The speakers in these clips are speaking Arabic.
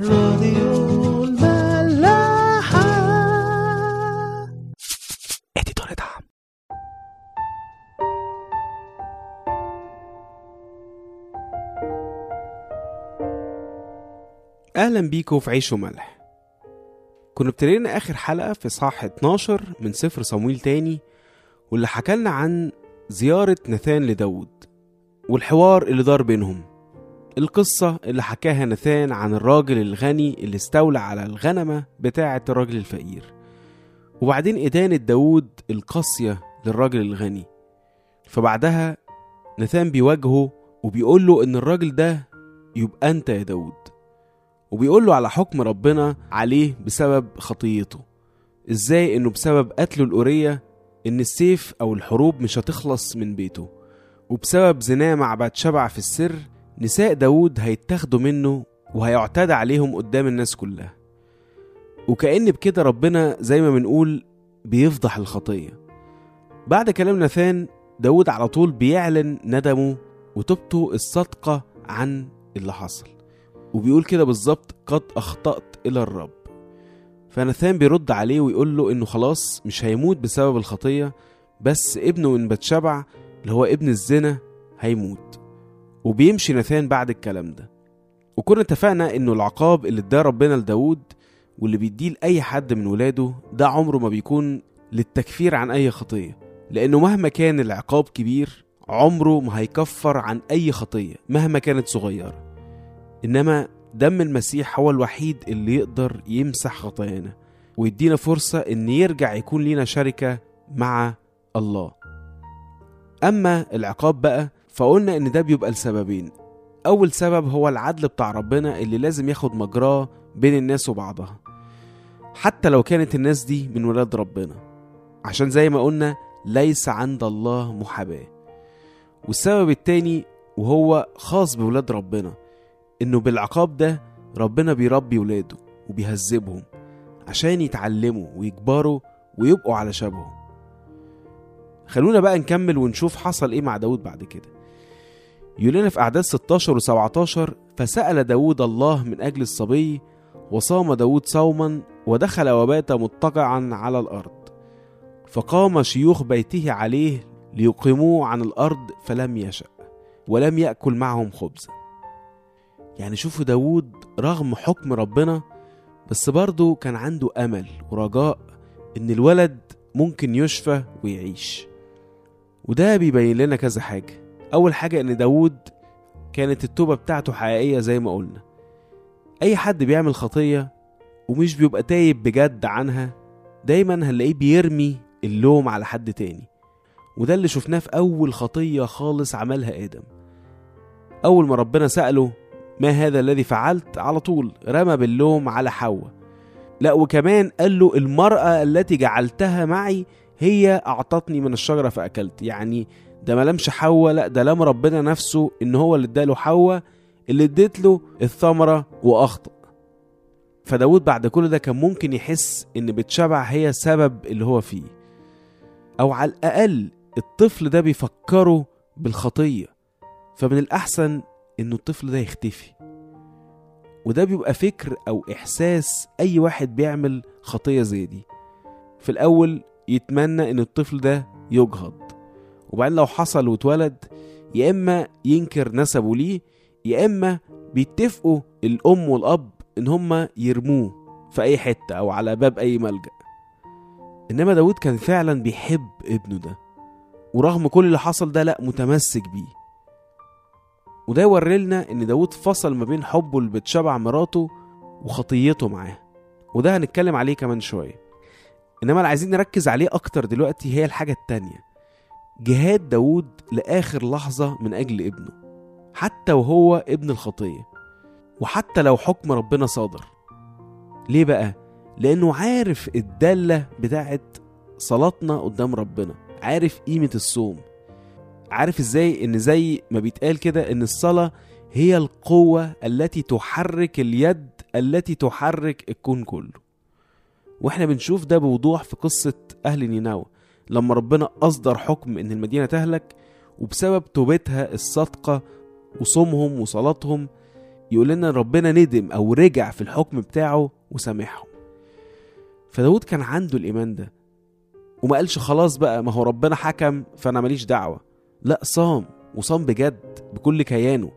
راديو الملاحة. اديتور دعم. أهلا بيكم في عيش وملح. كنا ابتدينا آخر حلقة في صح 12 من سفر صمويل تاني واللي حكالنا عن زيارة نثان لداود والحوار اللي دار بينهم. القصة اللي حكاها نثان عن الراجل الغني اللي استولى على الغنمة بتاعة الراجل الفقير. وبعدين إدانة داود القاسية للراجل الغني. فبعدها نثان بيواجهه وبيقول له إن الراجل ده يبقى أنت يا داود وبيقول له على حكم ربنا عليه بسبب خطيته. إزاي؟ إنه بسبب قتله الأورية إن السيف أو الحروب مش هتخلص من بيته. وبسبب زناه مع باتشبع في السر نساء داود هيتاخدوا منه وهيعتدى عليهم قدام الناس كلها. وكأن بكده ربنا زي ما بنقول بيفضح الخطية. بعد كلام ناثان داود على طول بيعلن ندمه وتوبته الصادقة عن اللي حصل. وبيقول كده بالظبط قد أخطأت إلى الرب. فناثان بيرد عليه ويقول له إنه خلاص مش هيموت بسبب الخطية بس ابنه من بتشبع اللي هو ابن الزنا هيموت. وبيمشي ناثان بعد الكلام ده. وكنا اتفقنا إنه العقاب اللي اداه ربنا لداود واللي بيديه لأي حد من ولاده ده عمره ما بيكون للتكفير عن أي خطية لأنه مهما كان العقاب كبير عمره ما هيكفر عن أي خطية مهما كانت صغيرة. إنما دم المسيح هو الوحيد اللي يقدر يمسح خطايانا ويدينا فرصة إن يرجع يكون لينا شركة مع الله. أما العقاب بقى فقلنا إن ده بيبقى لسببين. أول سبب هو العدل بتاع ربنا اللي لازم ياخد مجراه بين الناس وبعضها. حتى لو كانت الناس دي من ولاد ربنا. عشان زي ما قلنا ليس عند الله محاباة. والسبب التاني وهو خاص بولاد ربنا إنه بالعقاب ده ربنا بيربي ولاده وبيهذبهم عشان يتعلموا ويكبروا ويبقوا على شبهه. خلونا بقى نكمل ونشوف حصل إيه مع داود بعد كده. يقول في أعداد 16 و17 فسأل داود الله من أجل الصبي وصام داود صوما ودخل وبات مضطجعا على الأرض. فقام شيوخ بيته عليه ليقيموه عن الأرض فلم يشأ ولم يأكل معهم خبزا يعني شوفوا داود رغم حكم ربنا بس برضه كان عنده أمل ورجاء إن الولد ممكن يشفى ويعيش. وده بيبين لنا كذا حاجة. أول حاجة إن داود كانت التوبة بتاعته حقيقية زي ما قلنا. أي حد بيعمل خطية ومش بيبقى تايب بجد عنها دايما هنلاقيه بيرمي اللوم على حد تاني. وده اللي شفناه في أول خطية خالص عملها آدم. أول ما ربنا سأله ما هذا الذي فعلت؟ على طول رمى باللوم على حواء. لا وكمان قال له المرأة التي جعلتها معي هي أعطتني من الشجرة فأكلت. يعني ده ما لمش حواء لا ده لم ربنا نفسه إن هو اللي اداله حواء اللي اديت له الثمرة وأخطأ. فداود بعد كل ده كان ممكن يحس إن بتشبع هي سبب اللي هو فيه. أو على الأقل الطفل ده بيفكره بالخطية. فمن الأحسن إنه الطفل ده يختفي. وده بيبقى فكر أو إحساس أي واحد بيعمل خطية زي دي. في الأول يتمنى إن الطفل ده يجهض. وبعدين لو حصل واتولد يا إما ينكر نسبه ليه يا إما بيتفقوا الأم والأب إن هما يرموه في أي حتة أو على باب أي ملجأ. إنما داود كان فعلا بيحب ابنه ده ورغم كل اللي حصل ده لأ متمسك بيه. وده يوري لنا إن داود فصل ما بين حبه لبتشبع مراته وخطيته معاه. وده هنتكلم عليه كمان شوية. إنما اللي عايزين نركز عليه أكتر دلوقتي هي الحاجة التانية. جهاد داود لآخر لحظة من أجل ابنه حتى وهو ابن الخطية وحتى لو حكم ربنا صادر. ليه بقى؟ لأنه عارف الدالة بتاعت صلاتنا قدام ربنا عارف قيمة الصوم عارف إزاي إن زي ما بيتقال كده إن الصلاة هي القوة التي تحرك اليد التي تحرك الكون كله. وإحنا بنشوف ده بوضوح في قصة أهل نينوى. لما ربنا أصدر حكم إن المدينة تهلك وبسبب توبتها الصادقة وصومهم وصلاتهم يقول لنا ربنا ندم أو رجع في الحكم بتاعه وسامحهم. فداود كان عنده الإيمان ده وما قالش خلاص بقى ما هو ربنا حكم فأنا ماليش دعوة. لا صام وصام بجد بكل كيانه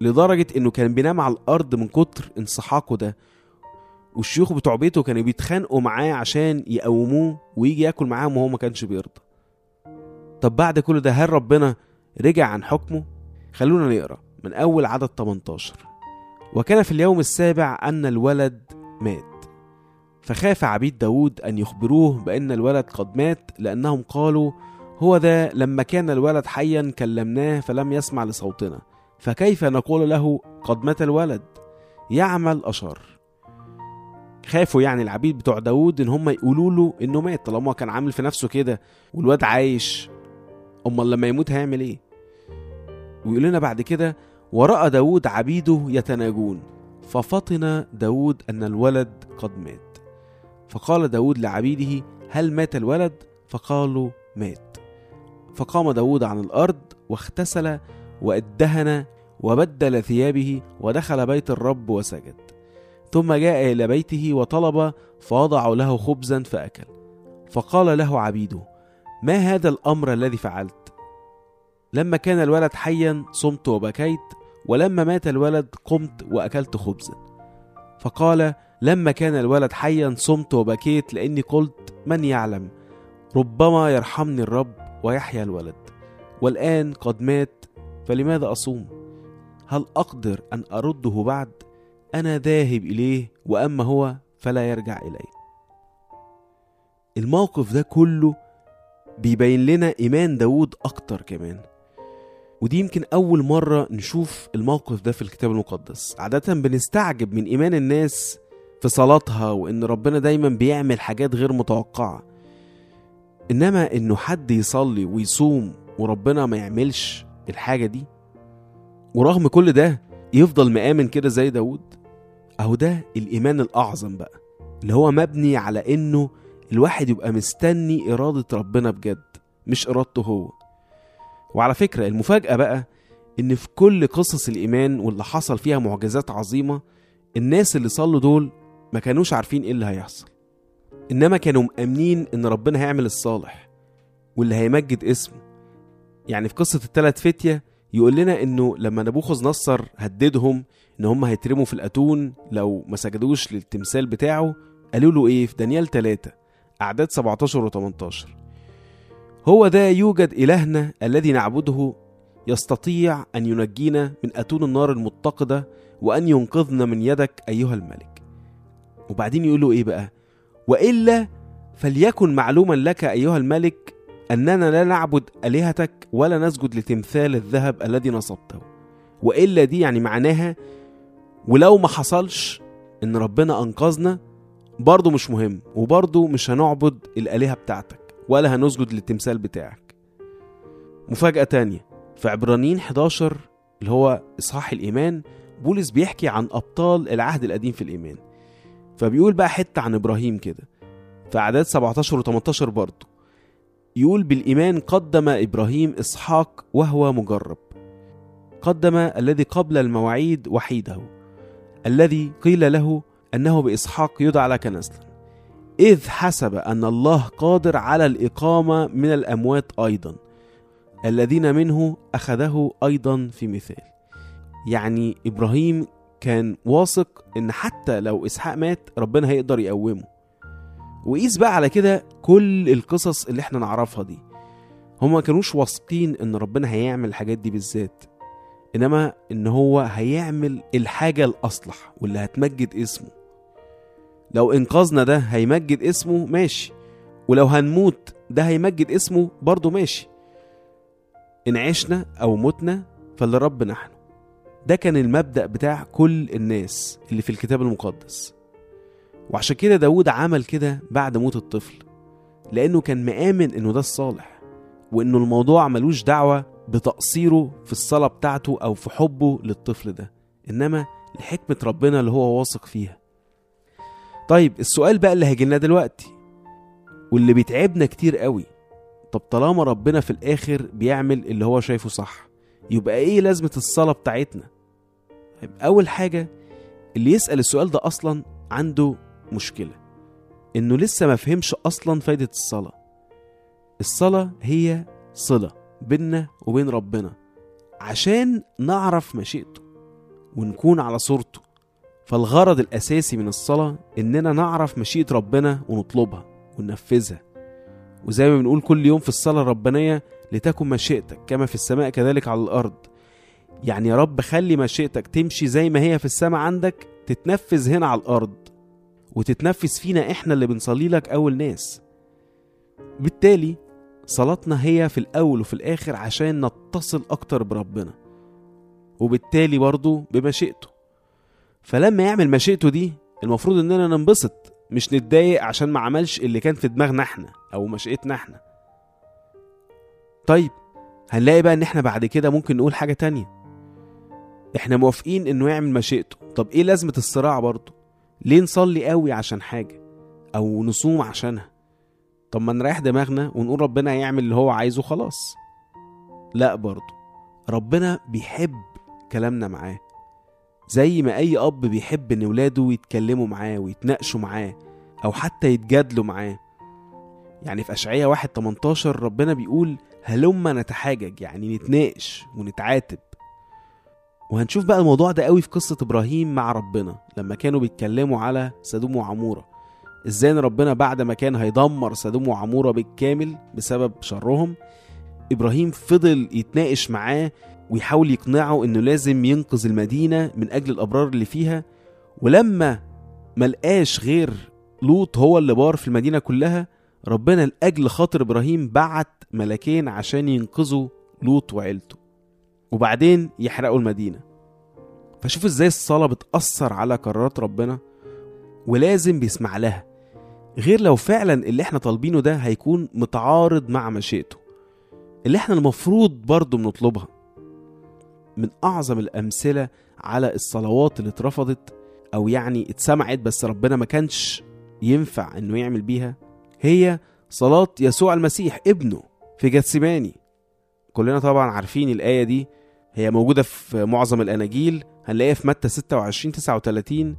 لدرجة إنه كان بينام على الأرض من كتر انسحاقه ده. والشيوخ بتوع بيته كانوا بيتخانقوا معاه عشان يقوموه ويجي ياكل معاهم وهو ما كانش بيرضى. طب بعد كل ده هل ربنا رجع عن حكمه؟ خلونا نقرأ من أول عدد 18 وكان في اليوم السابع أن الولد مات. فخاف عبيد داود أن يخبروه بأن الولد قد مات لأنهم قالوا هو ذا لما كان الولد حيا كلمناه فلم يسمع لصوتنا. فكيف نقول له قد مات الولد؟ يعمل أشر. خافوا يعني العبيد بتوع داود إن هم يقولوا له إنه مات طالما كان عامل في نفسه كده والواد عايش أمال لما يموت هيعمل إيه؟ ويقول لنا بعد كده ورأى داود عبيده يتناجون ففطن داود أن الولد قد مات. فقال داود لعبيده هل مات الولد؟ فقالوا مات. فقام داود عن الأرض واغتسل وأدهن وبدل ثيابه ودخل بيت الرب وسجد. ثم جاء إلى بيته وطلب فوضعوا له خبزا فأكل. فقال له عبيده ما هذا الأمر الذي فعلت؟ لما كان الولد حيا صمت وبكيت ولما مات الولد قمت وأكلت خبزا. فقال لما كان الولد حيا صمت وبكيت لأني قلت من يعلم؟ ربما يرحمني الرب ويحيا الولد. والآن قد مات فلماذا أصوم؟ هل أقدر أن أرده بعد؟ أنا ذاهب إليه وأما هو فلا يرجع إلي الموقف ده كله بيبين لنا إيمان داود أكتر كمان. ودي يمكن أول مرة نشوف الموقف ده في الكتاب المقدس. عادة بنستعجب من إيمان الناس في صلاتها وإن ربنا دايما بيعمل حاجات غير متوقعة. إنما إنه حد يصلي ويصوم وربنا ما يعملش الحاجة دي ورغم كل ده يفضل مآمن كده زي داود أهو ده الإيمان الأعظم بقى اللي هو مبني على إنه الواحد يبقى مستني إرادة ربنا بجد مش إرادته هو. وعلى فكرة المفاجأة بقى إن في كل قصص الإيمان واللي حصل فيها معجزات عظيمة الناس اللي صلوا دول ما كانوش عارفين إيه اللي هيحصل. إنما كانوا مأمنين إن ربنا هيعمل الصالح واللي هيمجد اسمه. يعني في قصة التلات فتية يقول لنا إنه لما نبوخذ نصر هددهم إن هم هيترموا في الأتون لو ما سجدوش للتمثال بتاعه قالوا له إيه؟ في دانيال 3 أعداد 17 و 18 هو ذا يوجد إلهنا الذي نعبده يستطيع أن ينجينا من أتون النار المتقدة وأن ينقذنا من يدك أيها الملك. وبعدين يقولوا إيه بقى؟ وإلا فليكن معلوما لك أيها الملك أننا لا نعبد آلهتك ولا نسجد لتمثال الذهب الذي نصبته. وإلا دي يعني معناها ولو ما حصلش إن ربنا أنقذنا برضه مش مهم وبرضه مش هنعبد الآلهة بتاعتك ولا هنسجد للتمثال بتاعك. مفاجأة تانية في عبرانيين 11 اللي هو إصحاح الإيمان بولس بيحكي عن أبطال العهد القديم في الإيمان. فبيقول بقى حتة عن إبراهيم كده في أعداد 17 و 18 برضه يقول بالإيمان قدم إبراهيم إسحاق وهو مجرب. قدم الذي قبل المواعيد وحيده الذي قيل له أنه بإسحاق يدعى لك نسلا. إذ حسب أن الله قادر على الإقامة من الأموات أيضا الذين منه أخذه أيضا في مثال. يعني إبراهيم كان واثق إن حتى لو إسحاق مات ربنا هيقدر يقومه. وقيس بقى على كده كل القصص اللي إحنا نعرفها دي. هما ما كانوش واثقين إن ربنا هيعمل الحاجات دي بالذات إنما إن هو هيعمل الحاجة الأصلح واللي هتمجد اسمه. لو انقذنا ده هيمجد اسمه ماشي. ولو هنموت ده هيمجد اسمه برضه ماشي. إن عشنا أو متنا فلرب نحن ده كان المبدأ بتاع كل الناس اللي في الكتاب المقدس. وعشان كده داود عمل كده بعد موت الطفل لأنه كان مآمن إنه ده الصالح وإنه الموضوع ملوش دعوة بتقصيره في الصلاة بتاعته أو في حبه للطفل ده إنما لحكمة ربنا اللي هو واثق فيها. طيب السؤال بقى اللي هيجيلنا دلوقتي واللي بيتعبنا كتير قوي طب طالما ربنا في الآخر بيعمل اللي هو شايفه صح يبقى إيه لازمة الصلاة بتاعتنا؟ طيب أول حاجة اللي يسأل السؤال ده أصلا عنده مشكلة. إنه لسه ما فهمش أصلا فايدة الصلاة. الصلاة هي صلة بيننا وبين ربنا عشان نعرف مشيئته ونكون على صورته. فالغرض الأساسي من الصلاة إننا نعرف مشيئة ربنا ونطلبها وننفذها. وزي ما بنقول كل يوم في الصلاة الربانية لتكن مشيئتك كما في السماء كذلك على الأرض. يعني يا رب خلي مشيئتك تمشي زي ما هي في السماء عندك تتنفذ هنا على الأرض. وتتنفذ فينا إحنا اللي بنصلي لك أول ناس بالتالي صلاتنا هي في الأول وفي الآخر عشان نتصل أكتر بربنا. وبالتالي برضه بمشيئته. فلما يعمل مشيئته دي المفروض إننا ننبسط مش نتضايق عشان ما عملش اللي كان في دماغنا إحنا أو مشيئتنا إحنا. طيب هنلاقي بقى إن إحنا بعد كده ممكن نقول حاجة تانية. إحنا موافقين إنه يعمل مشيئته. طب إيه لازمة الصراع برضه ليه نصلي قوي عشان حاجة أو نصوم عشانها؟ طب ما نريح دماغنا ونقول ربنا هيعمل اللي هو عايزه خلاص. لا برضه ربنا بيحب كلامنا معاه. زي ما أي أب بيحب إن ولاده يتكلموا معاه ويتناقشوا معاه أو حتى يتجادلوا معاه. يعني في اشعياء 1 18 ربنا بيقول هلما نتحاجج يعني نتناقش ونتعاتب. وهنشوف بقى الموضوع ده قوي في قصة إبراهيم مع ربنا لما كانوا بيتكلموا على سدوم وعمورة. إزاي إن ربنا بعد ما كان هيدمر سدوم وعمورة بالكامل بسبب شرهم إبراهيم فضل يتناقش معاه ويحاول يقنعه إنه لازم ينقذ المدينة من أجل الأبرار اللي فيها. ولما ملقاش غير لوط هو اللي بار في المدينة كلها ربنا لأجل خاطر إبراهيم بعت ملكين عشان ينقذوا لوط وعيلته. وبعدين يحرقوا المدينة. فشوف إزاي الصلاة بتأثر على قرارات ربنا ولازم بيسمع لها غير لو فعلا اللي إحنا طالبينه ده هيكون متعارض مع مشيئته. اللي إحنا المفروض برضه بنطلبها. من أعظم الأمثلة على الصلوات اللي اترفضت أو يعني اتسمعت بس ربنا ما كانش ينفع إنه يعمل بيها هي صلاة يسوع المسيح ابنه في جثماني كلنا طبعا عارفين الآية دي. هي موجودة في معظم الأناجيل. هنلاقيها في متى؟ 26 39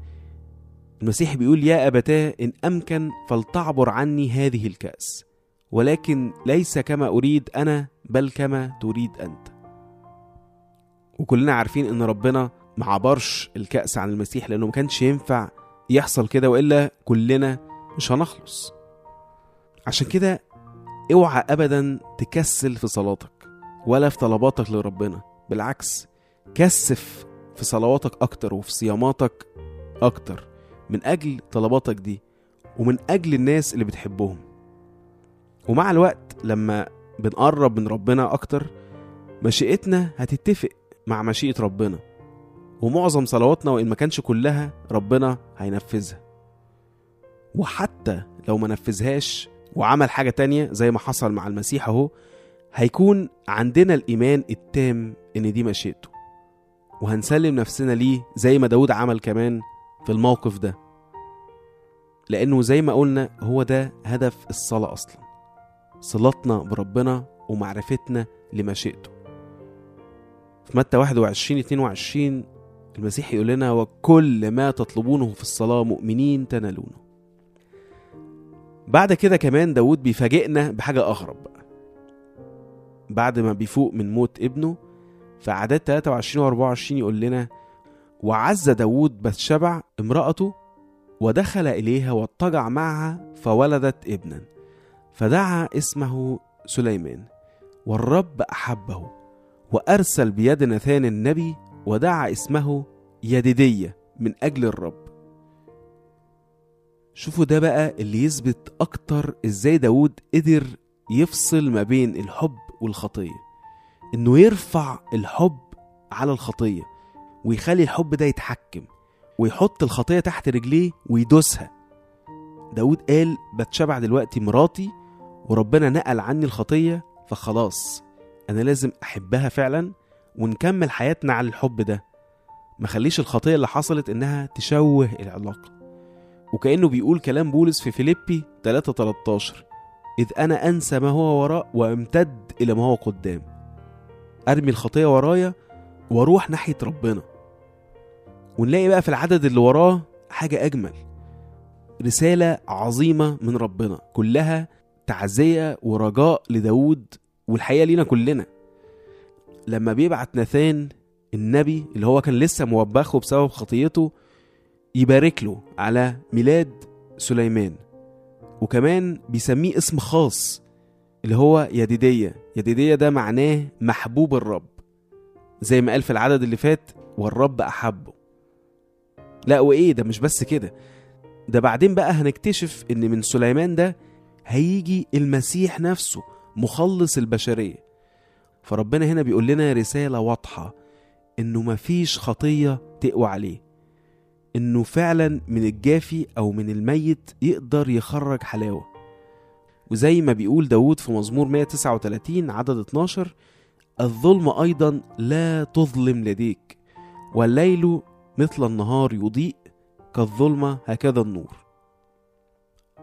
المسيح بيقول يا أبتاه إن أمكن فلتعبر عني هذه الكأس. ولكن ليس كما أريد أنا بل كما تريد أنت. وكلنا عارفين إن ربنا ما عبرش الكأس عن المسيح لأنه ما كانش ينفع يحصل كده وإلا كلنا مش هنخلص. عشان كده اوعى أبدا تكسل في صلاتك. ولا في طلباتك لربنا بالعكس كثف في صلواتك أكتر وفي صياماتك أكتر. من أجل طلباتك دي ومن أجل الناس اللي بتحبهم. ومع الوقت لما بنقرب من ربنا أكتر مشيئتنا هتتفق مع مشيئة ربنا. ومعظم صلواتنا وإن ما كانش كلها ربنا هينفذها. وحتى لو ما نفذهاش وعمل حاجة تانية زي ما حصل مع المسيح أهو هيكون عندنا الإيمان التام إن دي مشيئته. وهنسلم نفسنا ليه زي ما داود عمل كمان في الموقف ده. لأنه زي ما قلنا هو ده هدف الصلاة أصلا. صلاتنا بربنا ومعرفتنا لمشيئته. في متى 21 22 المسيح يقول لنا وكل ما تطلبونه في الصلاة مؤمنين تنالونه. بعد كده كمان داود بيفاجئنا بحاجة أغرب بقى. بعد ما بيفوق من موت ابنه في أعداد 23 و 24 يقول لنا وعز داود بثشبع امرأته ودخل إليها واضطجع معها فولدت ابنا فدعا اسمه سليمان والرب أحبه وأرسل بيد نثان النبي ودعا اسمه يديدية من أجل الرب. شوفوا ده بقى اللي يثبت أكتر إزاي داود قدر يفصل ما بين الحب والخطية. إنه يرفع الحب على الخطية ويخلي الحب ده يتحكم ويحط الخطية تحت رجليه ويدوسها. داود قال بتشبع دلوقتي مراتي وربنا نقل عني الخطية فخلاص أنا لازم أحبها فعلا ونكمل حياتنا على الحب ده. ما خليش الخطية اللي حصلت إنها تشوه العلاقة. وكأنه بيقول كلام بولس في فيليبي 3 13 إذ أنا أنسى ما هو وراء وأمتد إلى ما هو قدام. أرمي الخطية ورايا وأروح ناحية ربنا. ونلاقي بقى في العدد اللي وراه حاجة أجمل. رسالة عظيمة من ربنا. كلها تعزية ورجاء لداود والحقيقة لينا كلنا. لما بيبعت ناثان النبي اللي هو كان لسه موبخه بسبب خطيته يبارك له على ميلاد سليمان. وكمان بيسميه اسم خاص اللي هو يديدية. يديدية ده معناه محبوب الرب. زي ما قال في العدد اللي فات والرب أحبه. لا وإيه؟ ده مش بس كده. ده بعدين بقى هنكتشف إن من سليمان ده هيجي المسيح نفسه مخلص البشرية. فربنا هنا بيقول لنا رسالة واضحة إنه مفيش خطية تقوى عليه. إنه فعلا من الجافي أو من الميت يقدر يخرج حلاوة. وزي ما بيقول داود في مزمور 139 عدد 12 الظلم أيضا لا تظلم لديك والليل مثل النهار يضيء كالظلمة هكذا النور.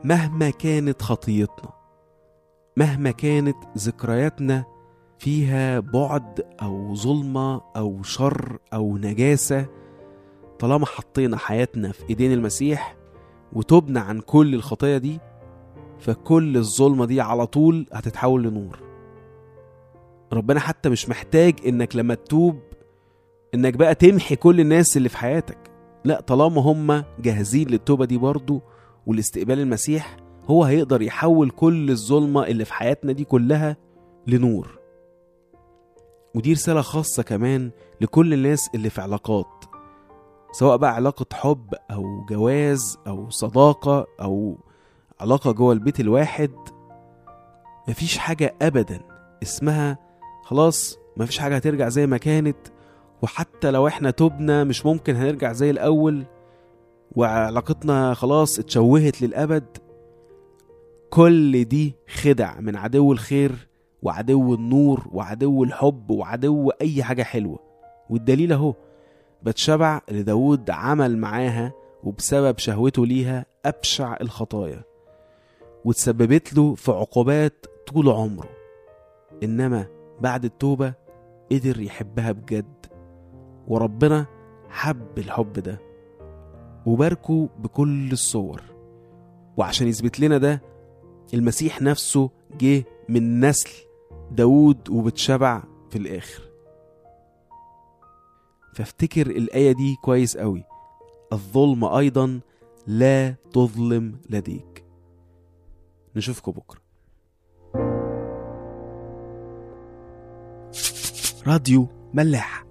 مهما كانت خطيتنا مهما كانت ذكرياتنا فيها بعد أو ظلمة أو شر أو نجاسة طالما حطينا حياتنا في إيدين المسيح وتبنا عن كل الخطايا دي فكل الظلمة دي على طول هتتحول لنور. ربنا حتى مش محتاج إنك لما تتوب إنك بقى تمحي كل الناس اللي في حياتك. لا طالما هم جاهزين للتوبة دي برضو والاستقبال المسيح هو هيقدر يحول كل الظلمة اللي في حياتنا دي كلها لنور. ودي رسالة خاصة كمان لكل الناس اللي في علاقات. سواء بقى علاقة حب أو جواز أو صداقة أو علاقة جوه البيت الواحد مفيش حاجة أبدا اسمها خلاص مفيش حاجة هترجع زي ما كانت وحتى لو إحنا تبنا مش ممكن هنرجع زي الأول وعلاقتنا خلاص اتشوهت للأبد. كل دي خدع من عدو الخير وعدو النور وعدو الحب وعدو أي حاجة حلوة والدليل أهو. بتشبع اللي داود عمل معاها وبسبب شهوته ليها أبشع الخطايا وتسببت له في عقوبات طول عمره. إنما بعد التوبة قدر يحبها بجد وربنا حب الحب ده وباركه بكل الصور. وعشان يثبت لنا ده المسيح نفسه جه من نسل داود وبتشبع في الآخر. فافتكر الآية دي كويس قوي. الظلم أيضا لا تظلم لديك. نشوفكم بكرة. راديو ملاح.